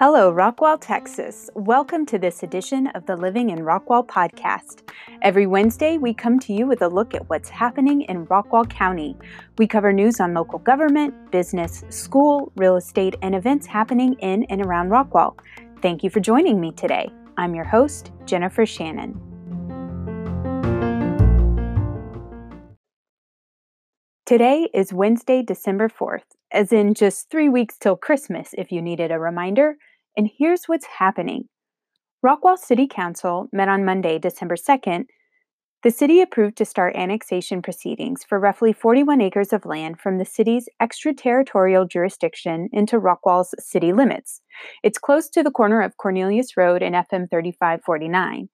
Hello, Rockwall, Texas. Welcome to this edition of the Living in Rockwall podcast. Every Wednesday, we come to you with a look at what's happening in Rockwall County. We cover news on local government, business, school, real estate, and events happening in and around Rockwall. Thank you for joining me today. I'm your host, Jennifer Shannon. Today is Wednesday, December 4th, as in just three weeks till Christmas if you needed a reminder. And here's what's happening Rockwall City Council met on Monday, December 2nd. The city approved to start annexation proceedings for roughly 41 acres of land from the city's extraterritorial jurisdiction into Rockwall's city limits. It's close to the corner of Cornelius Road and FM 3549.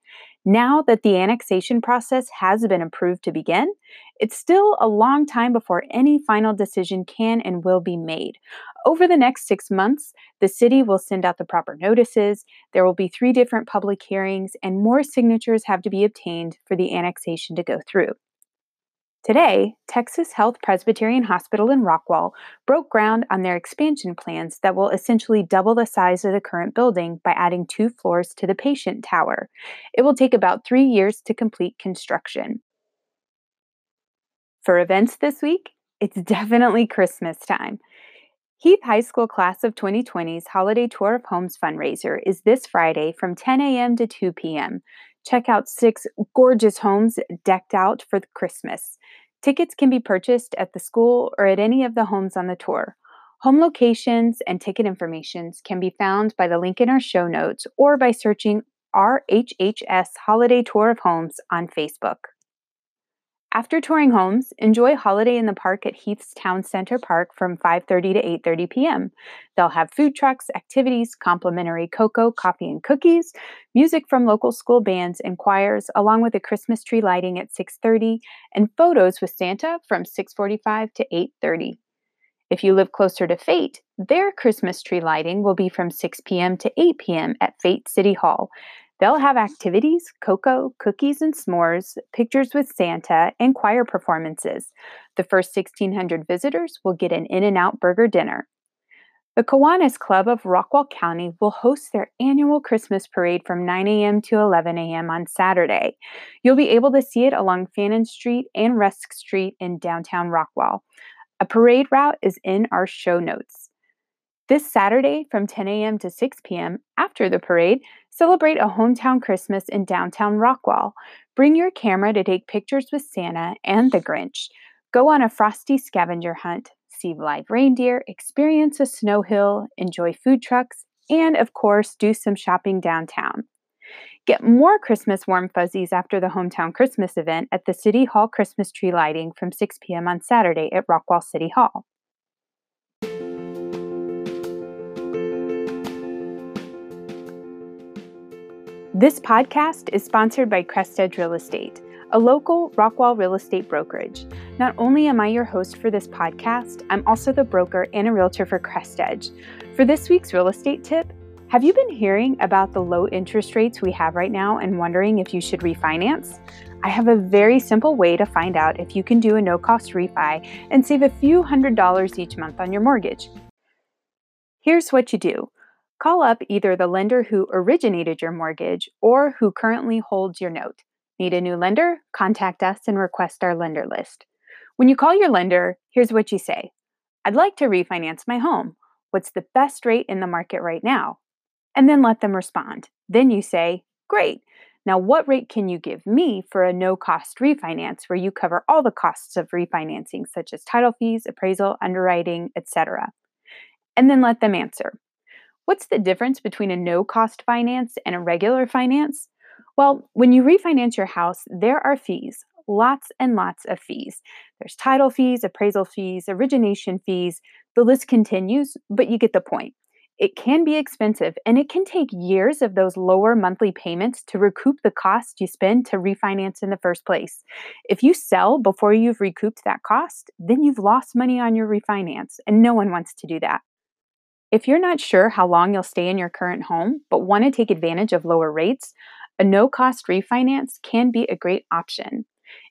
Now that the annexation process has been approved to begin, it's still a long time before any final decision can and will be made. Over the next six months, the city will send out the proper notices, there will be three different public hearings, and more signatures have to be obtained for the annexation to go through. Today, Texas Health Presbyterian Hospital in Rockwall broke ground on their expansion plans that will essentially double the size of the current building by adding two floors to the patient tower. It will take about three years to complete construction. For events this week, it's definitely Christmas time. Heath High School Class of 2020's Holiday Tour of Homes fundraiser is this Friday from 10 a.m. to 2 p.m. Check out six gorgeous homes decked out for Christmas. Tickets can be purchased at the school or at any of the homes on the tour. Home locations and ticket information can be found by the link in our show notes or by searching RHHS Holiday Tour of Homes on Facebook. After touring homes, enjoy holiday in the park at Heath's Town Center Park from 5:30 to 8:30 p.m. They'll have food trucks, activities, complimentary cocoa, coffee and cookies, music from local school bands and choirs, along with a Christmas tree lighting at 6:30 and photos with Santa from 6:45 to 8:30. If you live closer to Fate, their Christmas tree lighting will be from 6 p.m. to 8 p.m. at Fate City Hall. They'll have activities, cocoa, cookies and s'mores, pictures with Santa, and choir performances. The first 1,600 visitors will get an In N Out burger dinner. The Kiwanis Club of Rockwall County will host their annual Christmas parade from 9 a.m. to 11 a.m. on Saturday. You'll be able to see it along Fannin Street and Rusk Street in downtown Rockwall. A parade route is in our show notes. This Saturday from 10 a.m. to 6 p.m., after the parade, celebrate a hometown Christmas in downtown Rockwall. Bring your camera to take pictures with Santa and the Grinch. Go on a frosty scavenger hunt, see live reindeer, experience a snow hill, enjoy food trucks, and of course, do some shopping downtown. Get more Christmas warm fuzzies after the hometown Christmas event at the City Hall Christmas tree lighting from 6 p.m. on Saturday at Rockwall City Hall. This podcast is sponsored by Crested Real Estate, a local Rockwall real estate brokerage. Not only am I your host for this podcast, I'm also the broker and a realtor for Crested. For this week's real estate tip, have you been hearing about the low interest rates we have right now and wondering if you should refinance? I have a very simple way to find out if you can do a no cost refi and save a few hundred dollars each month on your mortgage. Here's what you do Call up either the lender who originated your mortgage or who currently holds your note. Need a new lender? Contact us and request our lender list. When you call your lender, here's what you say I'd like to refinance my home. What's the best rate in the market right now? And then let them respond. Then you say, Great. Now, what rate can you give me for a no cost refinance where you cover all the costs of refinancing, such as title fees, appraisal, underwriting, etc.? And then let them answer. What's the difference between a no cost finance and a regular finance? Well, when you refinance your house, there are fees, lots and lots of fees. There's title fees, appraisal fees, origination fees. The list continues, but you get the point. It can be expensive and it can take years of those lower monthly payments to recoup the cost you spend to refinance in the first place. If you sell before you've recouped that cost, then you've lost money on your refinance, and no one wants to do that. If you're not sure how long you'll stay in your current home, but want to take advantage of lower rates, a no cost refinance can be a great option.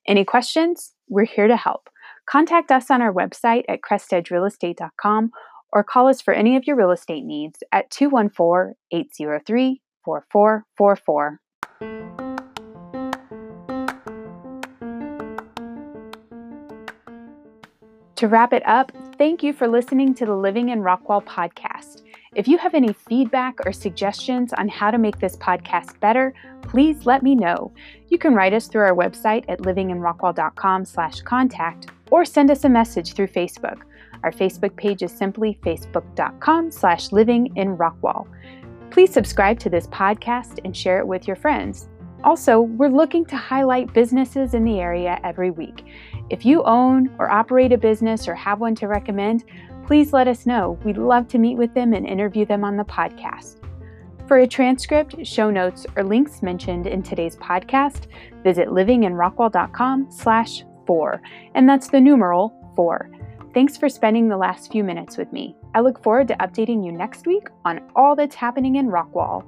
Any questions? We're here to help. Contact us on our website at crestedgerealestate.com or call us for any of your real estate needs at 214 803 4444. To wrap it up, thank you for listening to the Living in Rockwall podcast. If you have any feedback or suggestions on how to make this podcast better, please let me know. You can write us through our website at livinginrockwall.com/contact or send us a message through Facebook. Our Facebook page is simply facebook.com/livinginrockwall. Please subscribe to this podcast and share it with your friends. Also, we're looking to highlight businesses in the area every week. If you own or operate a business or have one to recommend, please let us know. We'd love to meet with them and interview them on the podcast. For a transcript, show notes, or links mentioned in today's podcast, visit livinginrockwall.com slash four, and that's the numeral four. Thanks for spending the last few minutes with me. I look forward to updating you next week on all that's happening in Rockwall.